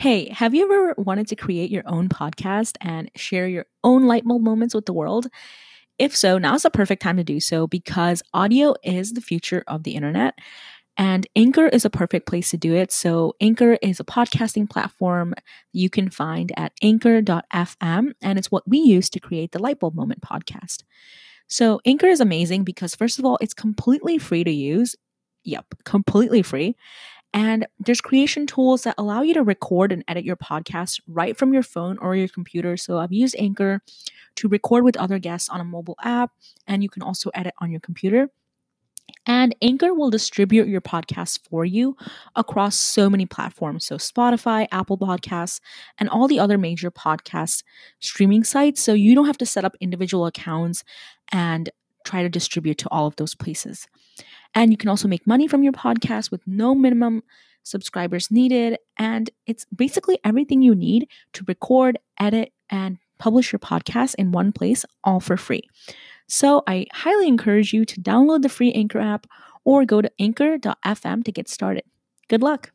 Hey, have you ever wanted to create your own podcast and share your own light bulb moments with the world? If so, now's the perfect time to do so because audio is the future of the internet. And Anchor is a perfect place to do it. So, Anchor is a podcasting platform you can find at anchor.fm, and it's what we use to create the Lightbulb Moment podcast. So, Anchor is amazing because, first of all, it's completely free to use. Yep, completely free. And there's creation tools that allow you to record and edit your podcast right from your phone or your computer. So I've used Anchor to record with other guests on a mobile app, and you can also edit on your computer. And Anchor will distribute your podcast for you across so many platforms. So, Spotify, Apple Podcasts, and all the other major podcast streaming sites. So, you don't have to set up individual accounts and try to distribute to all of those places. And you can also make money from your podcast with no minimum subscribers needed. And it's basically everything you need to record, edit, and publish your podcast in one place, all for free. So I highly encourage you to download the free Anchor app or go to anchor.fm to get started. Good luck.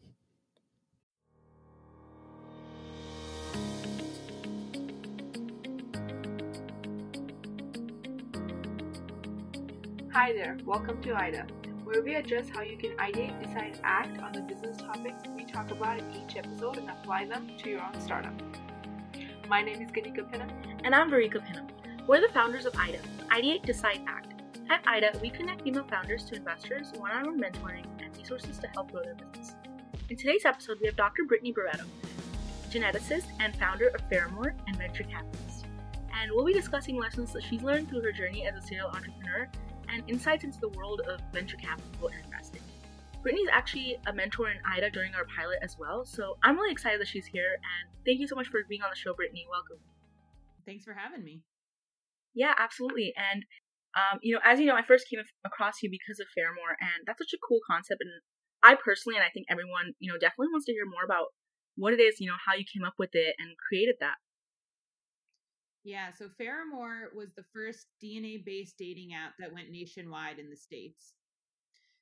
Hi there, welcome to IDA, where we address how you can ideate, decide, act on the business topics we talk about in each episode and apply them to your own startup. My name is Ganika Pinham. And I'm Varika Pinham. We're the founders of IDA, Ideate, Decide, Act. At IDA, we connect female founders to investors, one on one mentoring, and resources to help grow their business. In today's episode, we have Dr. Brittany Barreto, geneticist and founder of Pheramor and venture capitalist. And we'll be discussing lessons that she's learned through her journey as a serial entrepreneur and insights into the world of venture capital and investing. Brittany's actually a mentor in IDA during our pilot as well, so I'm really excited that she's here, and thank you so much for being on the show, Brittany. Welcome. Thanks for having me. Yeah, absolutely. And, um, you know, as you know, I first came across you because of Pheramor, and that's such a cool concept. And I personally, and I think everyone, you know, definitely wants to hear more about what it is, you know, how you came up with it and created that. Yeah, so Pheramor was the first DNA based dating app that went nationwide in the States.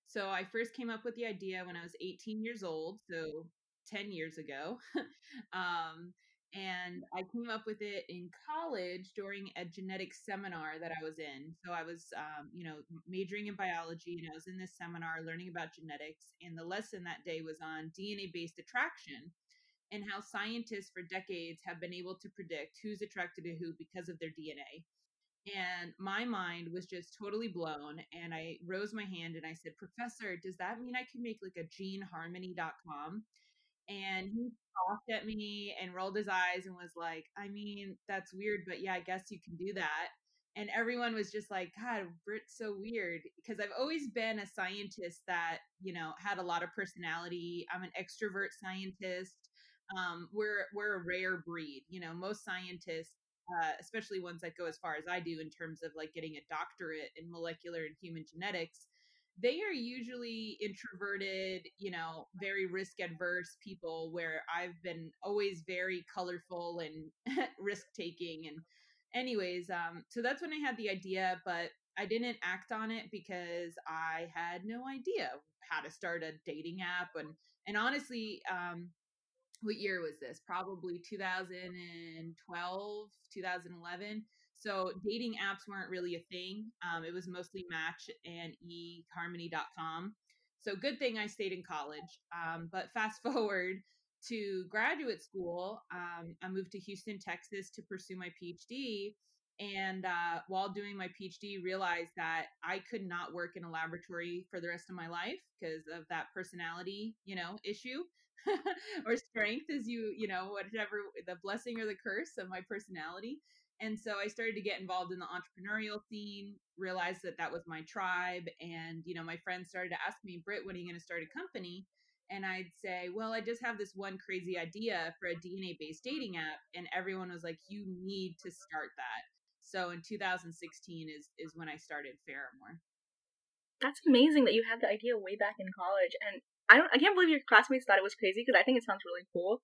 So I first came up with the idea when I was 18 years old, so 10 years ago. um, and I came up with it in college during a genetics seminar that I was in. So I was, um, you know, majoring in biology and I was in this seminar learning about genetics. And the lesson that day was on DNA based attraction and how scientists for decades have been able to predict who's attracted to who because of their DNA. And my mind was just totally blown. And I rose my hand and I said, Professor, does that mean I can make like a geneharmony.com? And he scoffed at me and rolled his eyes and was like, I mean, that's weird, but yeah, I guess you can do that. And everyone was just like, God, Britt's so weird. Because I've always been a scientist that, you know, had a lot of personality. I'm an extrovert scientist um, we're we're a rare breed. You know, most scientists, uh, especially ones that go as far as I do in terms of like getting a doctorate in molecular and human genetics, they are usually introverted, you know, very risk adverse people. Where I've been always very colorful and risk taking. And, anyways, um, so that's when I had the idea, but I didn't act on it because I had no idea how to start a dating app and and honestly um, what year was this? Probably 2012, 2011. So dating apps weren't really a thing. Um, it was mostly Match and eHarmony.com. So good thing I stayed in college. Um, but fast forward to graduate school, um, I moved to Houston, Texas to pursue my PhD. And uh, while doing my PhD, realized that I could not work in a laboratory for the rest of my life because of that personality, you know, issue. or strength as you you know whatever the blessing or the curse of my personality. And so i started to get involved in the entrepreneurial scene realized that that was my tribe and you know my friends started to ask me britt when are you going to start a company? And i'd say well i just have this one crazy idea for a dna based dating app and everyone was like you need to start that. So in 2016 is is when i started Pheramor. That's amazing that you had the idea way back in college and I don't. I can't believe your classmates thought it was crazy because I think it sounds really cool.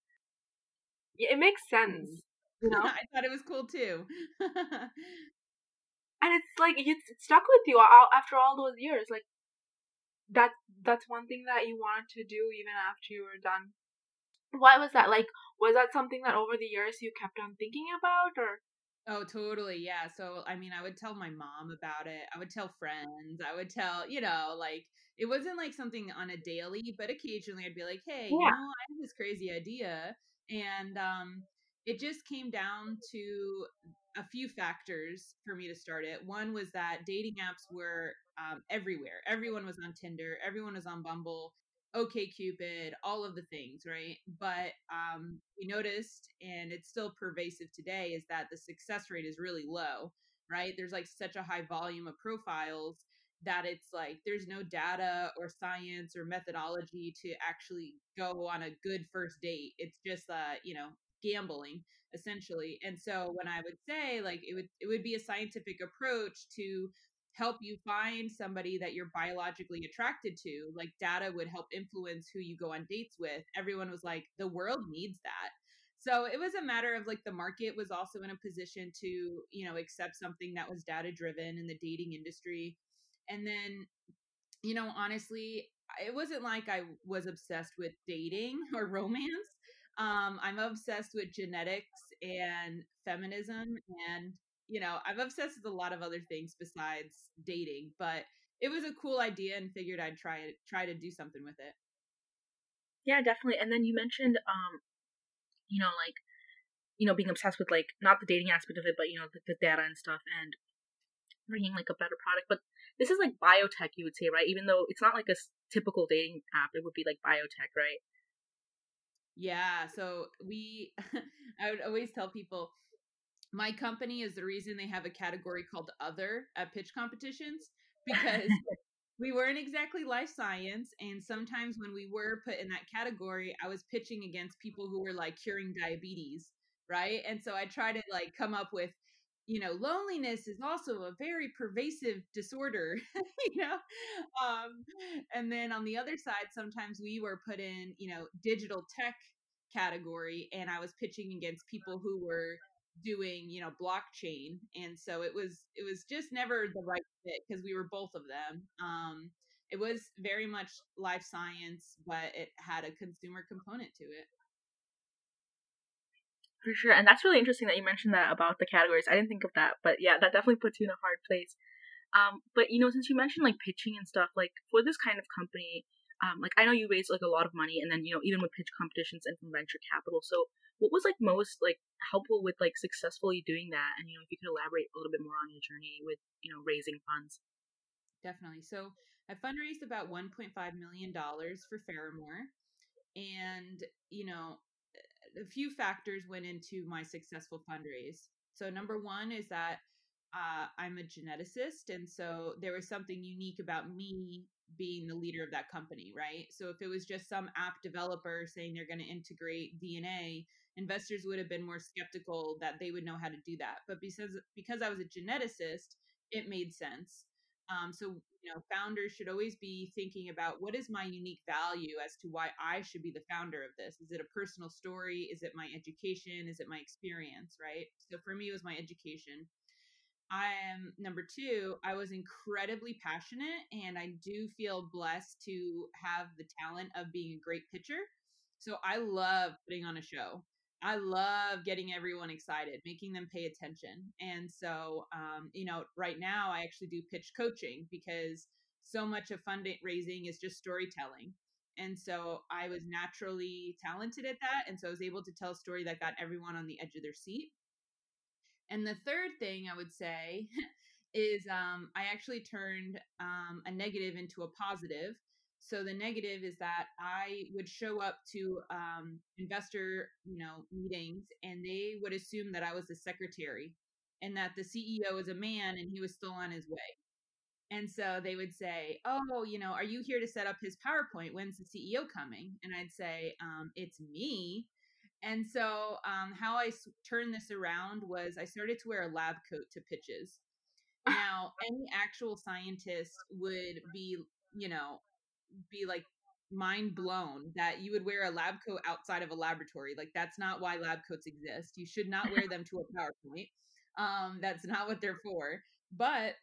Yeah, it makes sense. You know, I thought it was cool too. and it's like it stuck with you after all those years. Like that. That's one thing that you wanted to do even after you were done Why was that? Like, was that something that over the years you kept on thinking about, or? Oh, totally. Yeah. So, I mean, I would tell my mom about it. I would tell friends. I would tell, you know, like it wasn't like something on a daily, but occasionally I'd be like, "Hey, yeah. you know, I have this crazy idea." And um it just came down to a few factors for me to start it. One was that dating apps were um, everywhere. Everyone was on Tinder, everyone was on Bumble, OKCupid, all of the things, right? But um, we noticed, and it's still pervasive today, is that the success rate is really low, right? There's like such a high volume of profiles that it's like there's no data or science or methodology to actually go on a good first date. It's just uh, you know, gambling essentially. And so when I would say like it would it would be a scientific approach to help you find somebody that you're biologically attracted to, like data would help influence who you go on dates with. Everyone was like the world needs that. So it was a matter of like the market was also in a position to, you know, accept something that was data driven in the dating industry. And then you know, honestly, it wasn't like I was obsessed with dating or romance. Um, I'm obsessed with genetics and feminism, and you know, I'm obsessed with a lot of other things besides dating. But it was a cool idea, and figured I'd try it, try to do something with it. Yeah, definitely. And then you mentioned, um, you know, like, you know, being obsessed with like not the dating aspect of it, but you know, the, the data and stuff, and bringing like a better product. But this is like biotech, you would say, right? Even though it's not like a typical dating app, it would be like biotech, right? Yeah. So we, I would always tell people, my company is the reason they have a category called other at pitch competitions because we weren't exactly life science. And sometimes when we were put in that category, I was pitching against people who were like curing diabetes. Right. And so I try to like come up with you know loneliness is also a very pervasive disorder you know um and then on the other side sometimes we were put in you know digital tech category and i was pitching against people who were doing you know blockchain and so it was it was just never the right fit because we were both of them um it was very much life science but it had a consumer component to it for sure. And that's really interesting that you mentioned that about the categories. I didn't think of that, but yeah, that definitely puts you in a hard place. Um, but you know, since you mentioned like pitching and stuff, like for this kind of company, um, like I know you raised like a lot of money, and then you know even with pitch competitions and from venture capital. So what was like most like helpful with like successfully doing that? And you know, if you could elaborate a little bit more on your journey with you know raising funds. Definitely. So I fundraised about 1.5 million dollars for Pheramor, and you know a few factors went into my successful fundraise. So number one is that uh, I'm a geneticist, and so there was something unique about me being the leader of that company, right? So if it was just some app developer saying they're going to integrate DNA, investors would have been more skeptical that they would know how to do that. But because because I was a geneticist, it made sense. Um, so, you know, founders should always be thinking about what is my unique value as to why I should be the founder of this. Is it a personal story? Is it my education? Is it my experience? Right. So for me, it was my education. I am number two, I was incredibly passionate and I do feel blessed to have the talent of being a great pitcher. So I love putting on a show. I love getting everyone excited, making them pay attention. And so, um, you know, right now I actually do pitch coaching because so much of fundraising is just storytelling. And so I was naturally talented at that. And so I was able to tell a story that got everyone on the edge of their seat. And the third thing I would say is um, I actually turned um, a negative into a positive so the negative is that I would show up to um, investor, you know, meetings, and they would assume that I was the secretary, and that the CEO is a man and he was still on his way. And so they would say, "Oh, you know, are you here to set up his PowerPoint? When's the CEO coming?" And I'd say, um, "It's me." And so um, how I s- turned this around was I started to wear a lab coat to pitches. Now, any actual scientist would be, you know, be like mind blown that you would wear a lab coat outside of a laboratory. Like that's not why lab coats exist. You should not wear them to a PowerPoint. Um, that's not what they're for. But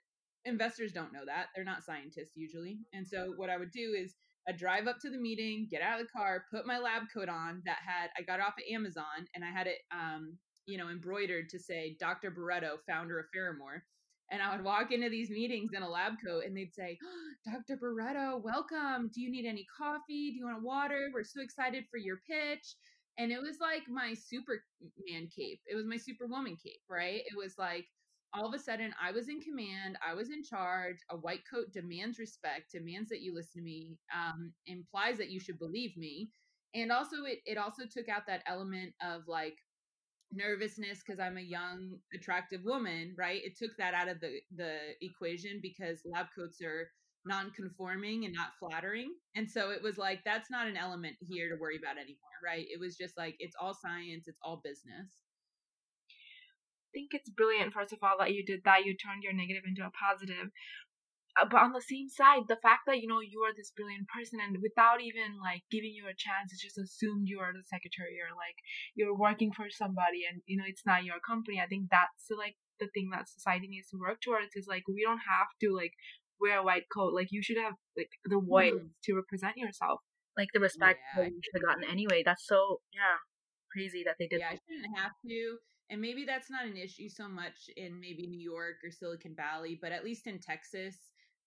investors don't know that. They're not scientists usually. And so what I would do is I'd drive up to the meeting, get out of the car, put my lab coat on that had I got off of Amazon and I had it um, you know, embroidered to say Dr. Barreto, founder of Pheramor. And I would walk into these meetings in a lab coat and they'd say, oh, Dr. Barreto, welcome. Do you need any coffee? Do you want water? We're so excited for your pitch. And it was like my Superman cape. It was my Superwoman cape, right? It was like all of a sudden I was in command, I was in charge. A white coat demands respect, demands that you listen to me, um, implies that you should believe me. And also it it also took out that element of like nervousness because I'm a young, attractive woman, right? It took that out of the the equation because lab coats are non-conforming and not flattering. And so it was like that's not an element here to worry about anymore, right? It was just like it's all science, it's all business. I think it's brilliant first of all that you did that. You turned your negative into a positive. Uh, but on the same side, the fact that you know you are this brilliant person and without even like giving you a chance, it's just assumed you are the secretary or like you're working for somebody and you know it's not your company. I think that's like the thing that society needs to work towards is like we don't have to like wear a white coat. Like you should have like the voice mm. to represent yourself. Like the respect yeah, that you should have gotten anyway. That's so yeah crazy that they did. Yeah, I shouldn't have to. And maybe that's not an issue so much in maybe New York or Silicon Valley, but at least in Texas,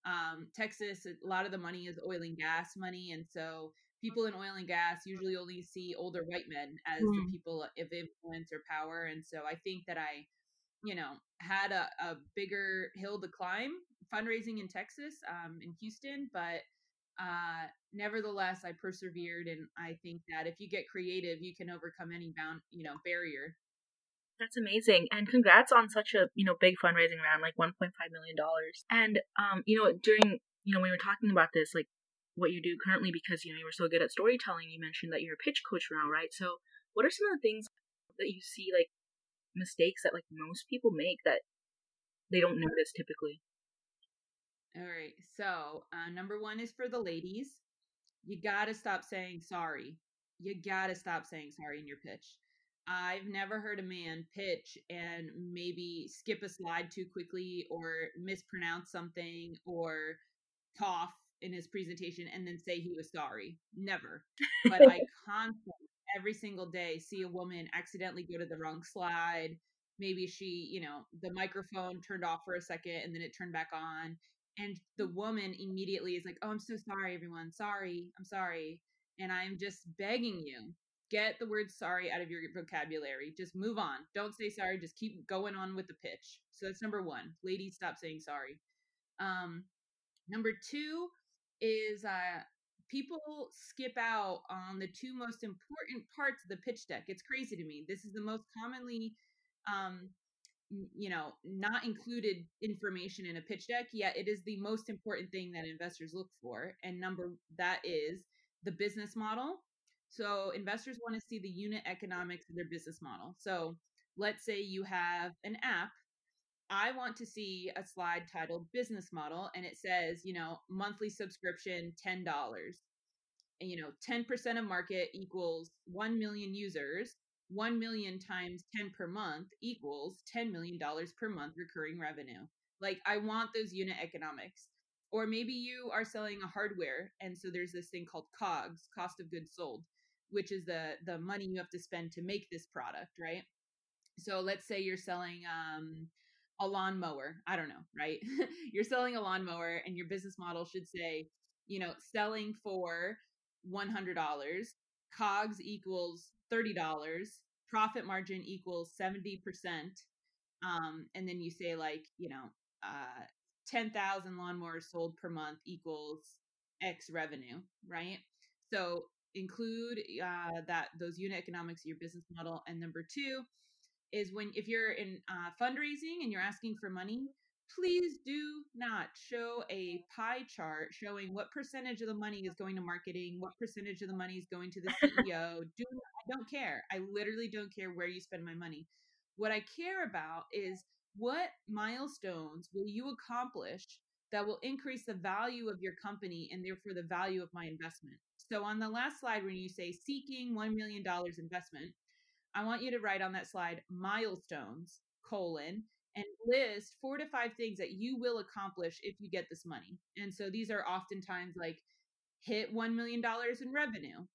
um, Texas, a lot of the money is oil and gas money, and so people in oil and gas usually only see older white men as mm. the people of influence or power. And so I think that I, you know, had a, a bigger hill to climb fundraising in Texas, um, in Houston, but uh, nevertheless, I persevered, and I think that if you get creative, you can overcome any bound, you know, barrier. That's amazing. And congrats on such a, you know, big fundraising round, like $1.5 million. And, um, you know, during, you know, when we were talking about this, like what you do currently, because, you know, you were so good at storytelling, you mentioned that you're a pitch coach now, right? So what are some of the things that you see, like mistakes that like most people make that they don't notice typically? All right. So, uh, number one is for the ladies. You got to stop saying sorry. You got to stop saying sorry in your pitch. I've never heard a man pitch and maybe skip a slide too quickly or mispronounce something or cough in his presentation and then say he was sorry. Never. But I constantly, every single day, see a woman accidentally go to the wrong slide. Maybe she, you know, the microphone turned off for a second and then it turned back on. And the mm. woman immediately is like, Oh, I'm so sorry, everyone. Sorry. I'm sorry. And I'm just begging you get the word sorry out of your vocabulary. Just move on. Don't say sorry. Just keep going on with the pitch. So that's number one. Ladies, stop saying sorry. Um, number two is uh, people skip out on the two most important parts of the pitch deck. It's crazy to me. This is the most commonly, um, you know, not included information in a pitch deck. Yet it is the most important thing that investors look for. And number that is the business model so investors want to see the unit economics of their business model. So let's say you have an app. I want to see a slide titled business model and it says, you know, monthly subscription $10. And you know, 10% of market equals 1 million users. 1 million times 10 per month equals $10 million per month recurring revenue. Like I want those unit economics. Or maybe you are selling a hardware and so there's this thing called COGS, cost of goods sold which is the the money you have to spend to make this product, right? So let's say you're selling um, a lawnmower. I don't know, right? you're selling a lawnmower, and your business model should say, you know, selling for one hundred dollars, COGS equals thirty dollars, profit margin equals seventy percent, um, and then you say like, you know, uh, ten thousand lawnmowers sold per month equals X revenue, right? So include uh, that those unit economics of your business model. And number two is when if you're in uh, fundraising and you're asking for money, please do not show a pie chart showing what percentage of the money is going to marketing, what percentage of the money is going to the CEO. do I don't care. I literally don't care where you spend my money. What I care about is what milestones will you accomplish that will increase the value of your company and therefore the value of my investment. So on the last slide, when you say seeking $1 million investment, I want you to write on that slide milestones, colon, and list four to five things that you will accomplish if you get this money. And so these are oftentimes like hit $1 million in revenue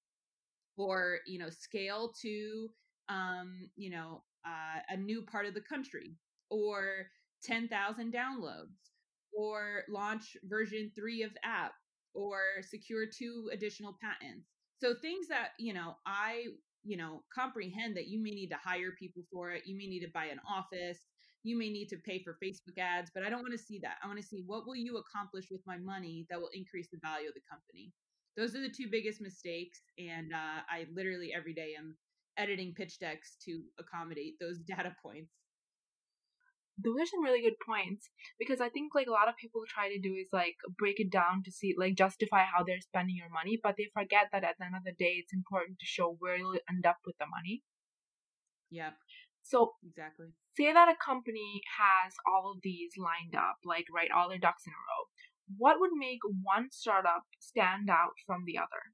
or, you know, scale to, um, you know, uh, a new part of the country or 10,000 downloads or launch version three of the app or secure two additional patents. So things that, you know, I, you know, comprehend that you may need to hire people for it. You may need to buy an office. You may need to pay for Facebook ads, but I don't want to see that. I want to see what will you accomplish with my money that will increase the value of the company. Those are the two biggest mistakes. And uh, I literally every day am editing pitch decks to accommodate those data points those are some really good points because I think like a lot of people try to do is like break it down to see like justify how they're spending your money, but they forget that at the end of the day, it's important to show where you'll end up with the money. Yeah. So exactly. Say that a company has all of these lined up, like right, all their ducks in a row. What would make one startup stand out from the other?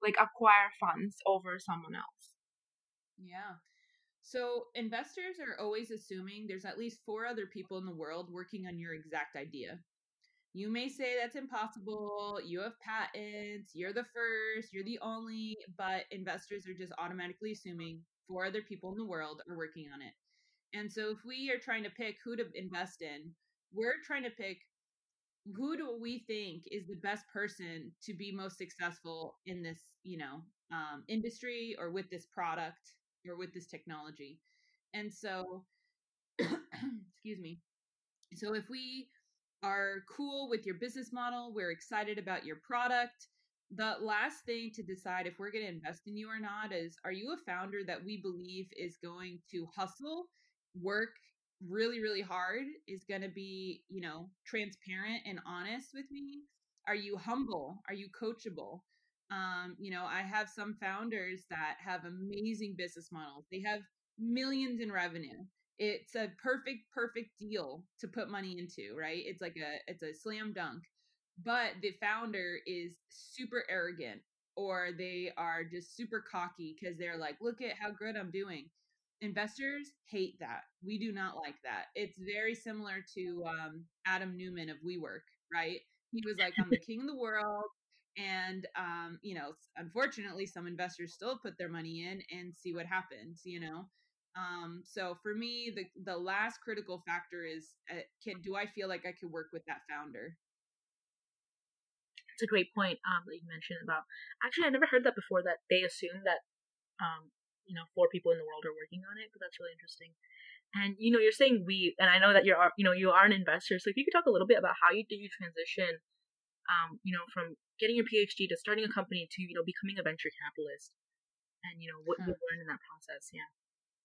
Like acquire funds over someone else. Yeah. So investors are always assuming there's at least four other people in the world working on your exact idea. You may say that's impossible. You have patents. You're the first. You're the only. But investors are just automatically assuming four other people in the world are working on it. And so if we are trying to pick who to invest in, we're trying to pick who do we think is the best person to be most successful in this, you know, um, industry or with this product or with this technology. And so, excuse me. So if we are cool with your business model, we're excited about your product. The last thing to decide if we're going to invest in you or not is are you a founder that we believe is going to hustle, work really, really hard, is going to be, you know, transparent and honest with me? Are you humble? Are you coachable? Um, you know, I have some founders that have amazing business models. They have millions in revenue. It's a perfect, perfect deal to put money into, right? It's like a it's a slam dunk. But the founder is super arrogant or they are just super cocky because they're like, look at how good I'm doing. Investors hate that. We do not like that. It's very similar to um, Adam Neumann of WeWork, right? He was like, I'm the king of the world and um, you know unfortunately some investors still put their money in and see what happens you know? Um, so for me the the last critical factor is uh, can do i feel like i could work with that founder? It's a great point um, that you mentioned about actually i never heard that before that they assume that um, you know four people in the world are working on it but that's really interesting. And you know you're saying we and i know that you're you know you are an investor so if you could talk a little bit about how you did you transition um, you know, from getting your PhD to starting a company to, you know, becoming a venture capitalist and, you know, what huh. you learned in that process. Yeah.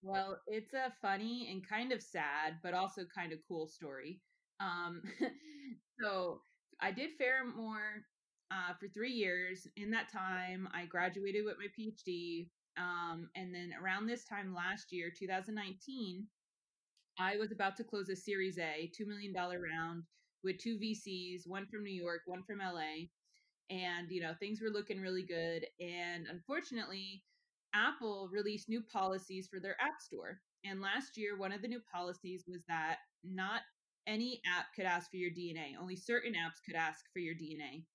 Well, it's a funny and kind of sad, but also kind of cool story. Um, so I did Pheramor uh, for three years. In that time, I graduated with my PhD. Um, and then around this time last year, 2019, I was about to close a Series A, $2 million round with two VCs, one from New York, one from LA. And, you know, things were looking really good. And unfortunately, Apple released new policies for their App Store. And last year, one of the new policies was that not any app could ask for your DNA, only certain apps could ask for your DNA.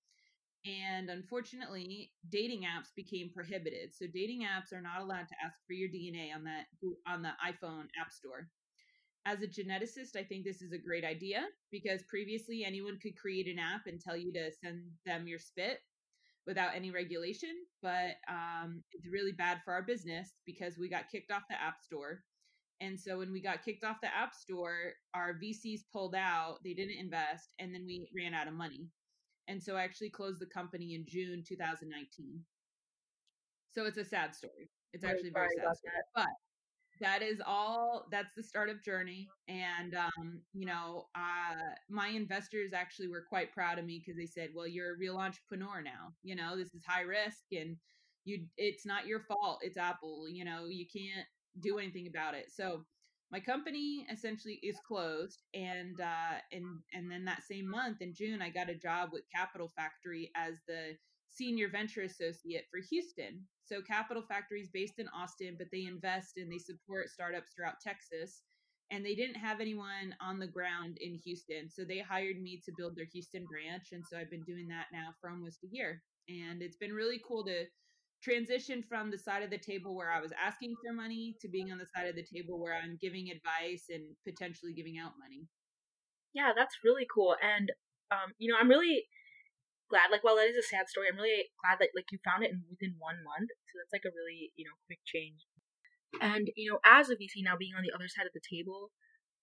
And unfortunately, dating apps became prohibited. So dating apps are not allowed to ask for your DNA on that on the iPhone App Store as a geneticist, I think this is a great idea because previously anyone could create an app and tell you to send them your spit without any regulation. But um, it's really bad for our business because we got kicked off the App Store. And so when we got kicked off the App Store, our VCs pulled out, they didn't invest, and then we ran out of money. And so I actually closed the company in June 2019. So it's a sad story. It's actually very sad story. But that is all that's the start of journey and um, you know uh, my investors actually were quite proud of me because they said well you're a real entrepreneur now you know this is high risk and you it's not your fault it's apple you know you can't do anything about it. So my company essentially is closed and uh and and then that same month in june i got a job with capital factory as the senior venture associate for Houston. So Capital Factory is based in Austin, but they invest and they support startups throughout Texas. And they didn't have anyone on the ground in Houston. So they hired me to build their Houston branch. And so I've been doing that now for almost a year. And it's been really cool to transition from the side of the table where I was asking for money to being on the side of the table where I'm giving advice and potentially giving out money. Yeah, that's really cool. And um, you know, I'm really glad. Like, while that is a sad story, I'm really glad that like you found it in, within one month. So that's like a really you know quick change. And you know, as a VC now being on the other side of the table,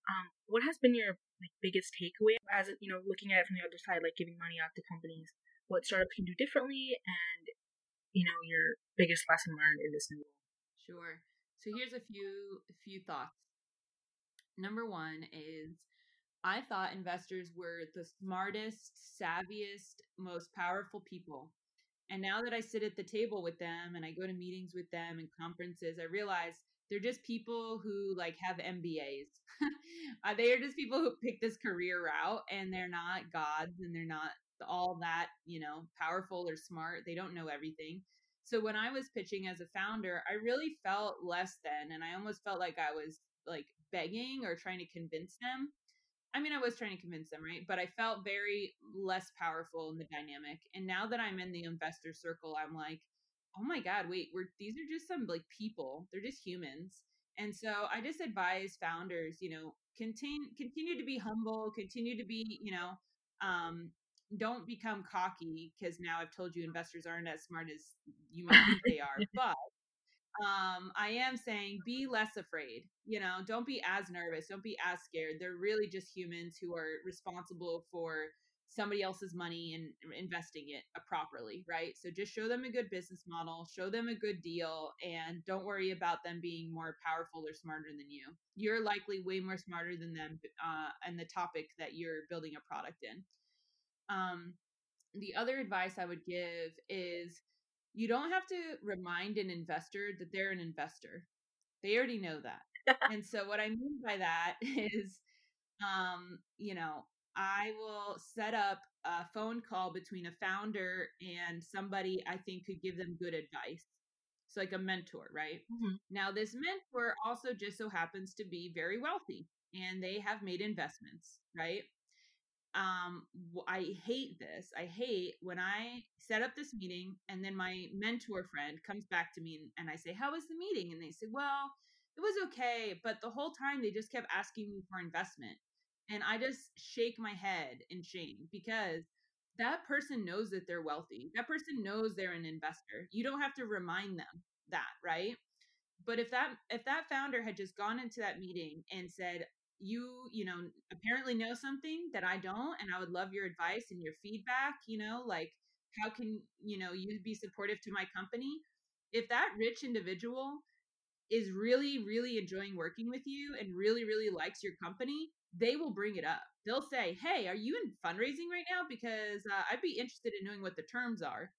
um, what has been your like biggest takeaway as you know looking at it from the other side, like giving money out to companies? What startups can do differently, and you know your biggest lesson learned in this new role. Sure. So here's a few a few thoughts. Number one is I thought investors were the smartest, savviest, most powerful people. And now that I sit at the table with them and I go to meetings with them and conferences, I realize they're just people who like have MBAs. uh, they are just people who pick this career route and they're not gods and they're not all that, you know, powerful or smart. They don't know everything. So when I was pitching as a founder, I really felt less than and I almost felt like I was like begging or trying to convince them I mean, I was trying to convince them, right? But I felt very less powerful in the dynamic. And now that I'm in the investor circle, I'm like, oh my God, wait, we're these are just some like people. They're just humans. And so I just advise founders, you know, continue continue to be humble, continue to be, you know, um, don't become cocky because now I've told you investors aren't as smart as you might think they are. But um, I am saying be less afraid. You know, don't be as nervous. Don't be as scared. They're really just humans who are responsible for somebody else's money and investing it uh, properly, right? So just show them a good business model, show them a good deal, and don't worry about them being more powerful or smarter than you. You're likely way more smarter than them uh, and the topic that you're building a product in. Um, the other advice I would give is you don't have to remind an investor that they're an investor. They already know that. and so what I mean by that is um, you know, I will set up a phone call between a founder and somebody I think could give them good advice. So like a mentor, right? Mm-hmm. Now this mentor also just so happens to be very wealthy and they have made investments, right? Um i hate this i hate when i set up this meeting and then my mentor friend comes back to me and i say how was the meeting? And they say well it was okay but the whole time they just kept asking me for investment. And i just shake my head in shame because that person knows that they're wealthy that person knows they're an investor you don't have to remind them that right? But if that if that founder had just gone into that meeting and said you you know apparently know something that i don't and i would love your advice and your feedback you know like how can you know you be supportive to my company? If that rich individual is really really enjoying working with you and really really likes your company they will bring it up. They'll say hey are you in fundraising right now? Because uh, i'd be interested in knowing what the terms are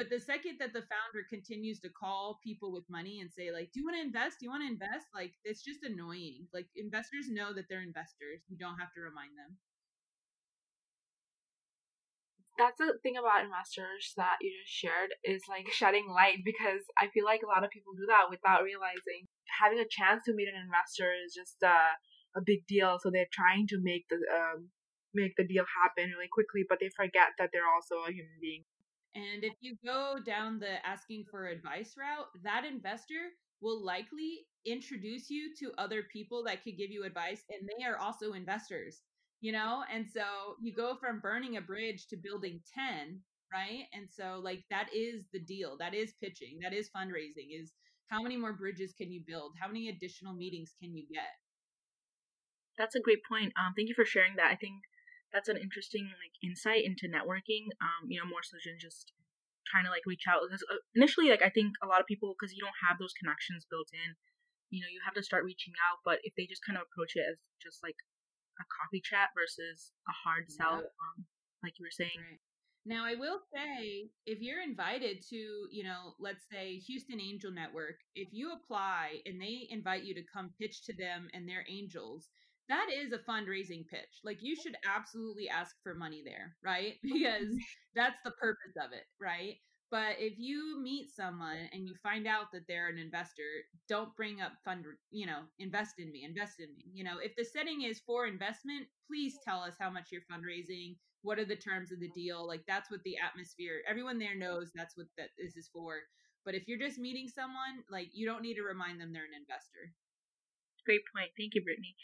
but the second that the founder continues to call people with money and say, like, do you want to invest? Do you want to invest? Like, it's just annoying. Like, investors know that they're investors. You don't have to remind them. That's the thing about investors that you just shared is like shedding light because I feel like a lot of people do that without realizing. Having a chance to meet an investor is just a, a big deal. So they're trying to make the um, make the deal happen really quickly, but they forget that they're also a human being and if you go down the asking for advice route, that investor will likely introduce you to other people that could give you advice and they are also investors, you know? And so you go from burning a bridge to building 10, right? And so like that is the deal. That is pitching. That is fundraising is how many more bridges can you build? How many additional meetings can you get? That's a great point. Um, thank you for sharing that. I think that's an interesting like insight into networking. Um, you know, more so than just trying to like reach out because uh, initially, like I think a lot of people because you don't have those connections built in, you know, you have to start reaching out. But if they just kind of approach it as just like a coffee chat versus a hard sell, um, like you were saying. Right. Now, I will say, if you're invited to, you know, let's say Houston Angel Network, if you apply and they invite you to come pitch to them and their angels, that is a fundraising pitch. Like you should absolutely ask for money there, right? Mm-hmm. Because that's the purpose of it, right? But if you meet someone and you find out that they're an investor, don't bring up fund, you know, invest in me, invest in me. You know, if the setting is for investment, please tell us how much you're fundraising. What are the terms of the deal? Like that's what the atmosphere, everyone there knows that's what that this is for. But if you're just meeting someone, like you don't need to remind them they're an investor. Great point. Thank you, Brittany.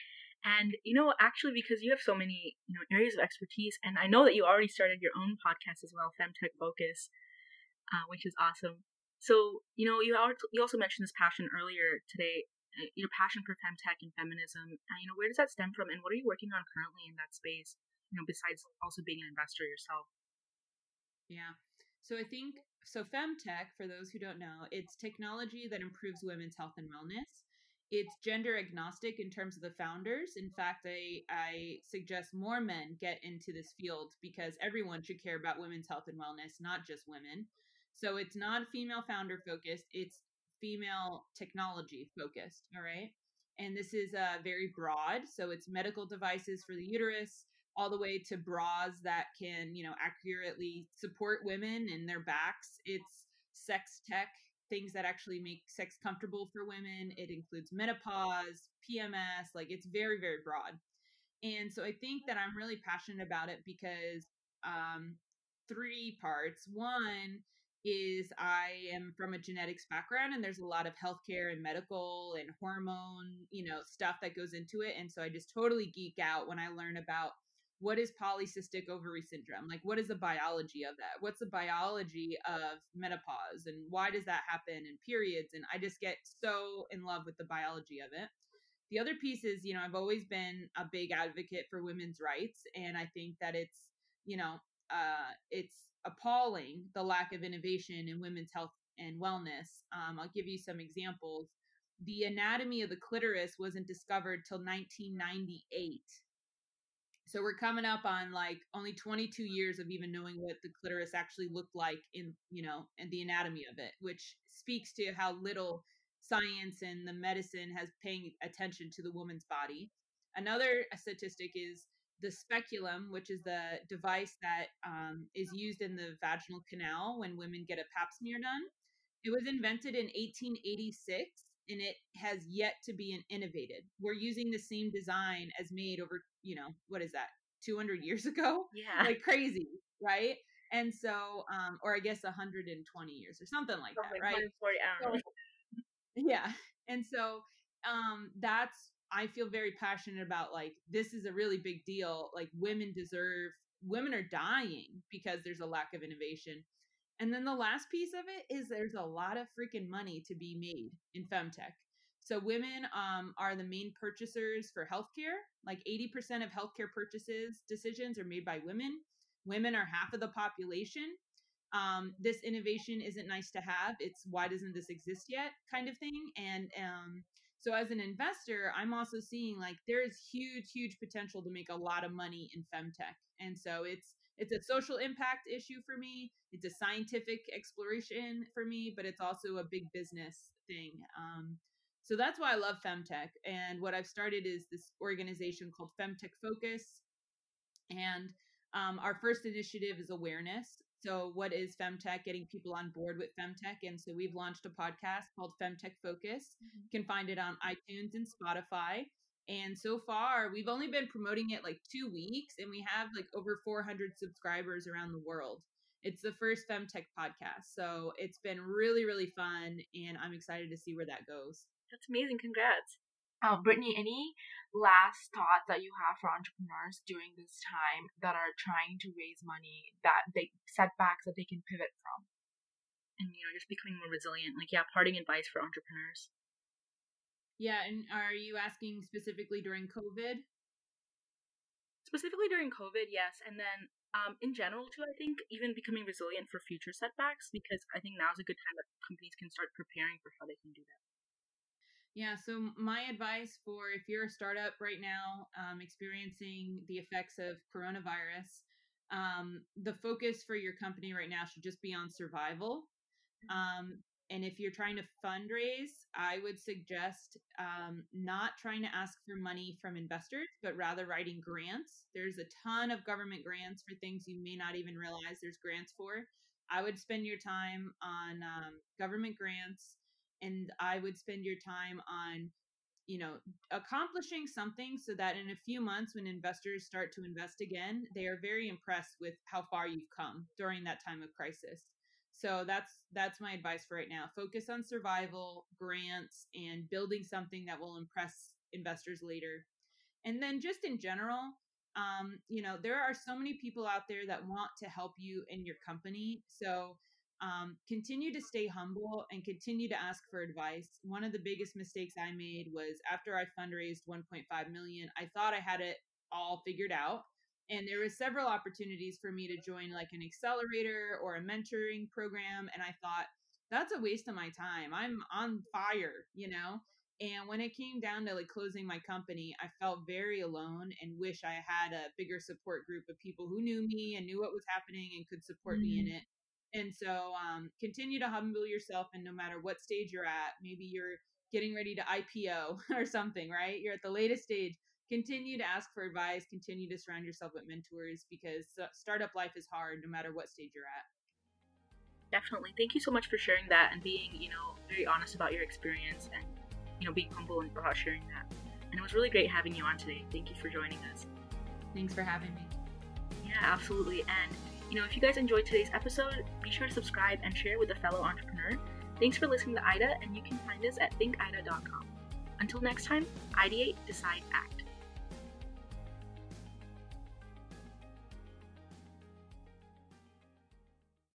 And you know, actually, because you have so many you know areas of expertise, and I know that you already started your own podcast as well, Femtech Focus, uh, which is awesome. So you know, you you also mentioned this passion earlier today, uh, your passion for femtech and feminism. And, you know, where does that stem from, and what are you working on currently in that space? You know, besides also being an investor yourself. Yeah. So I think so femtech for those who don't know, it's technology that improves women's health and wellness it's gender agnostic in terms of the founders. In fact, I, I suggest more men get into this field because everyone should care about women's health and wellness, not just women. So it's not female founder focused, it's female technology focused. All right. And this is uh, very broad. So it's medical devices for the uterus, all the way to bras that can, you know, accurately support women in their backs. It's sex tech things that actually make sex comfortable for women. It includes menopause, PMS, like it's very, very broad. And so I think that I'm really passionate about it because um, three parts. One is I am from a genetics background and there's a lot of healthcare and medical and hormone, you know, stuff that goes into it. And so I just totally geek out when I learn about what is polycystic ovary syndrome? Like, what is the biology of that? What's the biology of menopause? And why does that happen in periods? And I just get so in love with the biology of it. The other piece is, you know, I've always been a big advocate for women's rights. And I think that it's, you know, uh, it's appalling the lack of innovation in women's health and wellness. Um, I'll give you some examples. The anatomy of the clitoris wasn't discovered till 1998 so we're coming up on like only 22 years of even knowing what the clitoris actually looked like in, you know, and the anatomy of it, which speaks to how little science and the medicine has paying attention to the woman's body. Another statistic is the speculum, which is the device that um, is used in the vaginal canal when women get a pap smear done. It was invented in 1886 and it has yet to be innovated. We're using the same design as made over, you know, what is that, 200 years ago? Yeah. Like crazy, right? And so, um, or I guess 120 years or something like that, right? 40, so, yeah. And so, um, that's, I feel very passionate about like, this is a really big deal. Like, women deserve, women are dying because there's a lack of innovation. And then the last piece of it is there's a lot of freaking money to be made in femtech. So women um, are the main purchasers for healthcare. Like 80% of healthcare purchases decisions are made by women. Women are half of the population. Um, this innovation isn't nice to have. It's why doesn't this exist yet, kind of thing. And um, so as an investor, I'm also seeing like there is huge, huge potential to make a lot of money in femtech. And so it's it's a social impact issue for me. It's a scientific exploration for me, but it's also a big business thing. Um, so that's why I love Femtech. And what I've started is this organization called Femtech Focus. And um, our first initiative is awareness. So, what is Femtech? Getting people on board with Femtech. And so, we've launched a podcast called Femtech Focus. Mm-hmm. You can find it on iTunes and Spotify. And so far, we've only been promoting it like two weeks, and we have like over 400 subscribers around the world. It's the first Femtech podcast. So it's been really, really fun, and I'm excited to see where that goes. That's amazing. Congrats. Uh, Brittany, any last thoughts that you have for entrepreneurs during this time that are trying to raise money that they setbacks that they can pivot from? And you know, just becoming more resilient. Like, yeah, parting advice for entrepreneurs. Yeah, and are you asking specifically during COVID? Specifically during COVID, yes. And then um, in general, too, I think even becoming resilient for future setbacks, because I think now's a good time that companies can start preparing for how they can do that. Yeah, so my advice for if you're a startup right now um, experiencing the effects of coronavirus, um, the focus for your company right now should just be on survival. Mm-hmm. Um, and if you're trying to fundraise, I would suggest um, not trying to ask for money from investors, but rather writing grants. There's a ton of government grants for things you may not even realize there's grants for. I would spend your time on um, government grants, and I would spend your time on you know accomplishing something so that in a few months when investors start to invest again they are very impressed with how far you've come during that time of crisis so that's that's my advice for right now focus on survival grants and building something that will impress investors later and then just in general um, you know there are so many people out there that want to help you in your company so um, continue to stay humble and continue to ask for advice. One of the biggest mistakes I made was after I fundraised 1.5 million, I thought I had it all figured out. And there was several opportunities for me to join like an accelerator or a mentoring program. And I thought, that's a waste of my time. I'm on fire, you know? And when it came down to like closing my company, I felt very alone and wish I had a bigger support group of people who knew me and knew what was happening and could support mm. me in mm. it. And so um, continue to humble yourself. And no matter what stage you're at, maybe you're getting ready to IPO or something, right? You're at the latest stage. Continue to ask for advice, continue to surround yourself with mentors because startup life is hard no matter what stage you're at. Definitely. Thank you so much for sharing that and being, you know, very honest about your experience and, you know, being humble and about sharing that. And it was really great having you on today. Thank you for joining us. Thanks for having me. Yeah, absolutely. And you know, if you guys enjoyed today's episode, be sure to subscribe and share with a fellow entrepreneur. Thanks for listening to IDA, and you can find us at thinkida.com. Until next time, ideate, decide, act.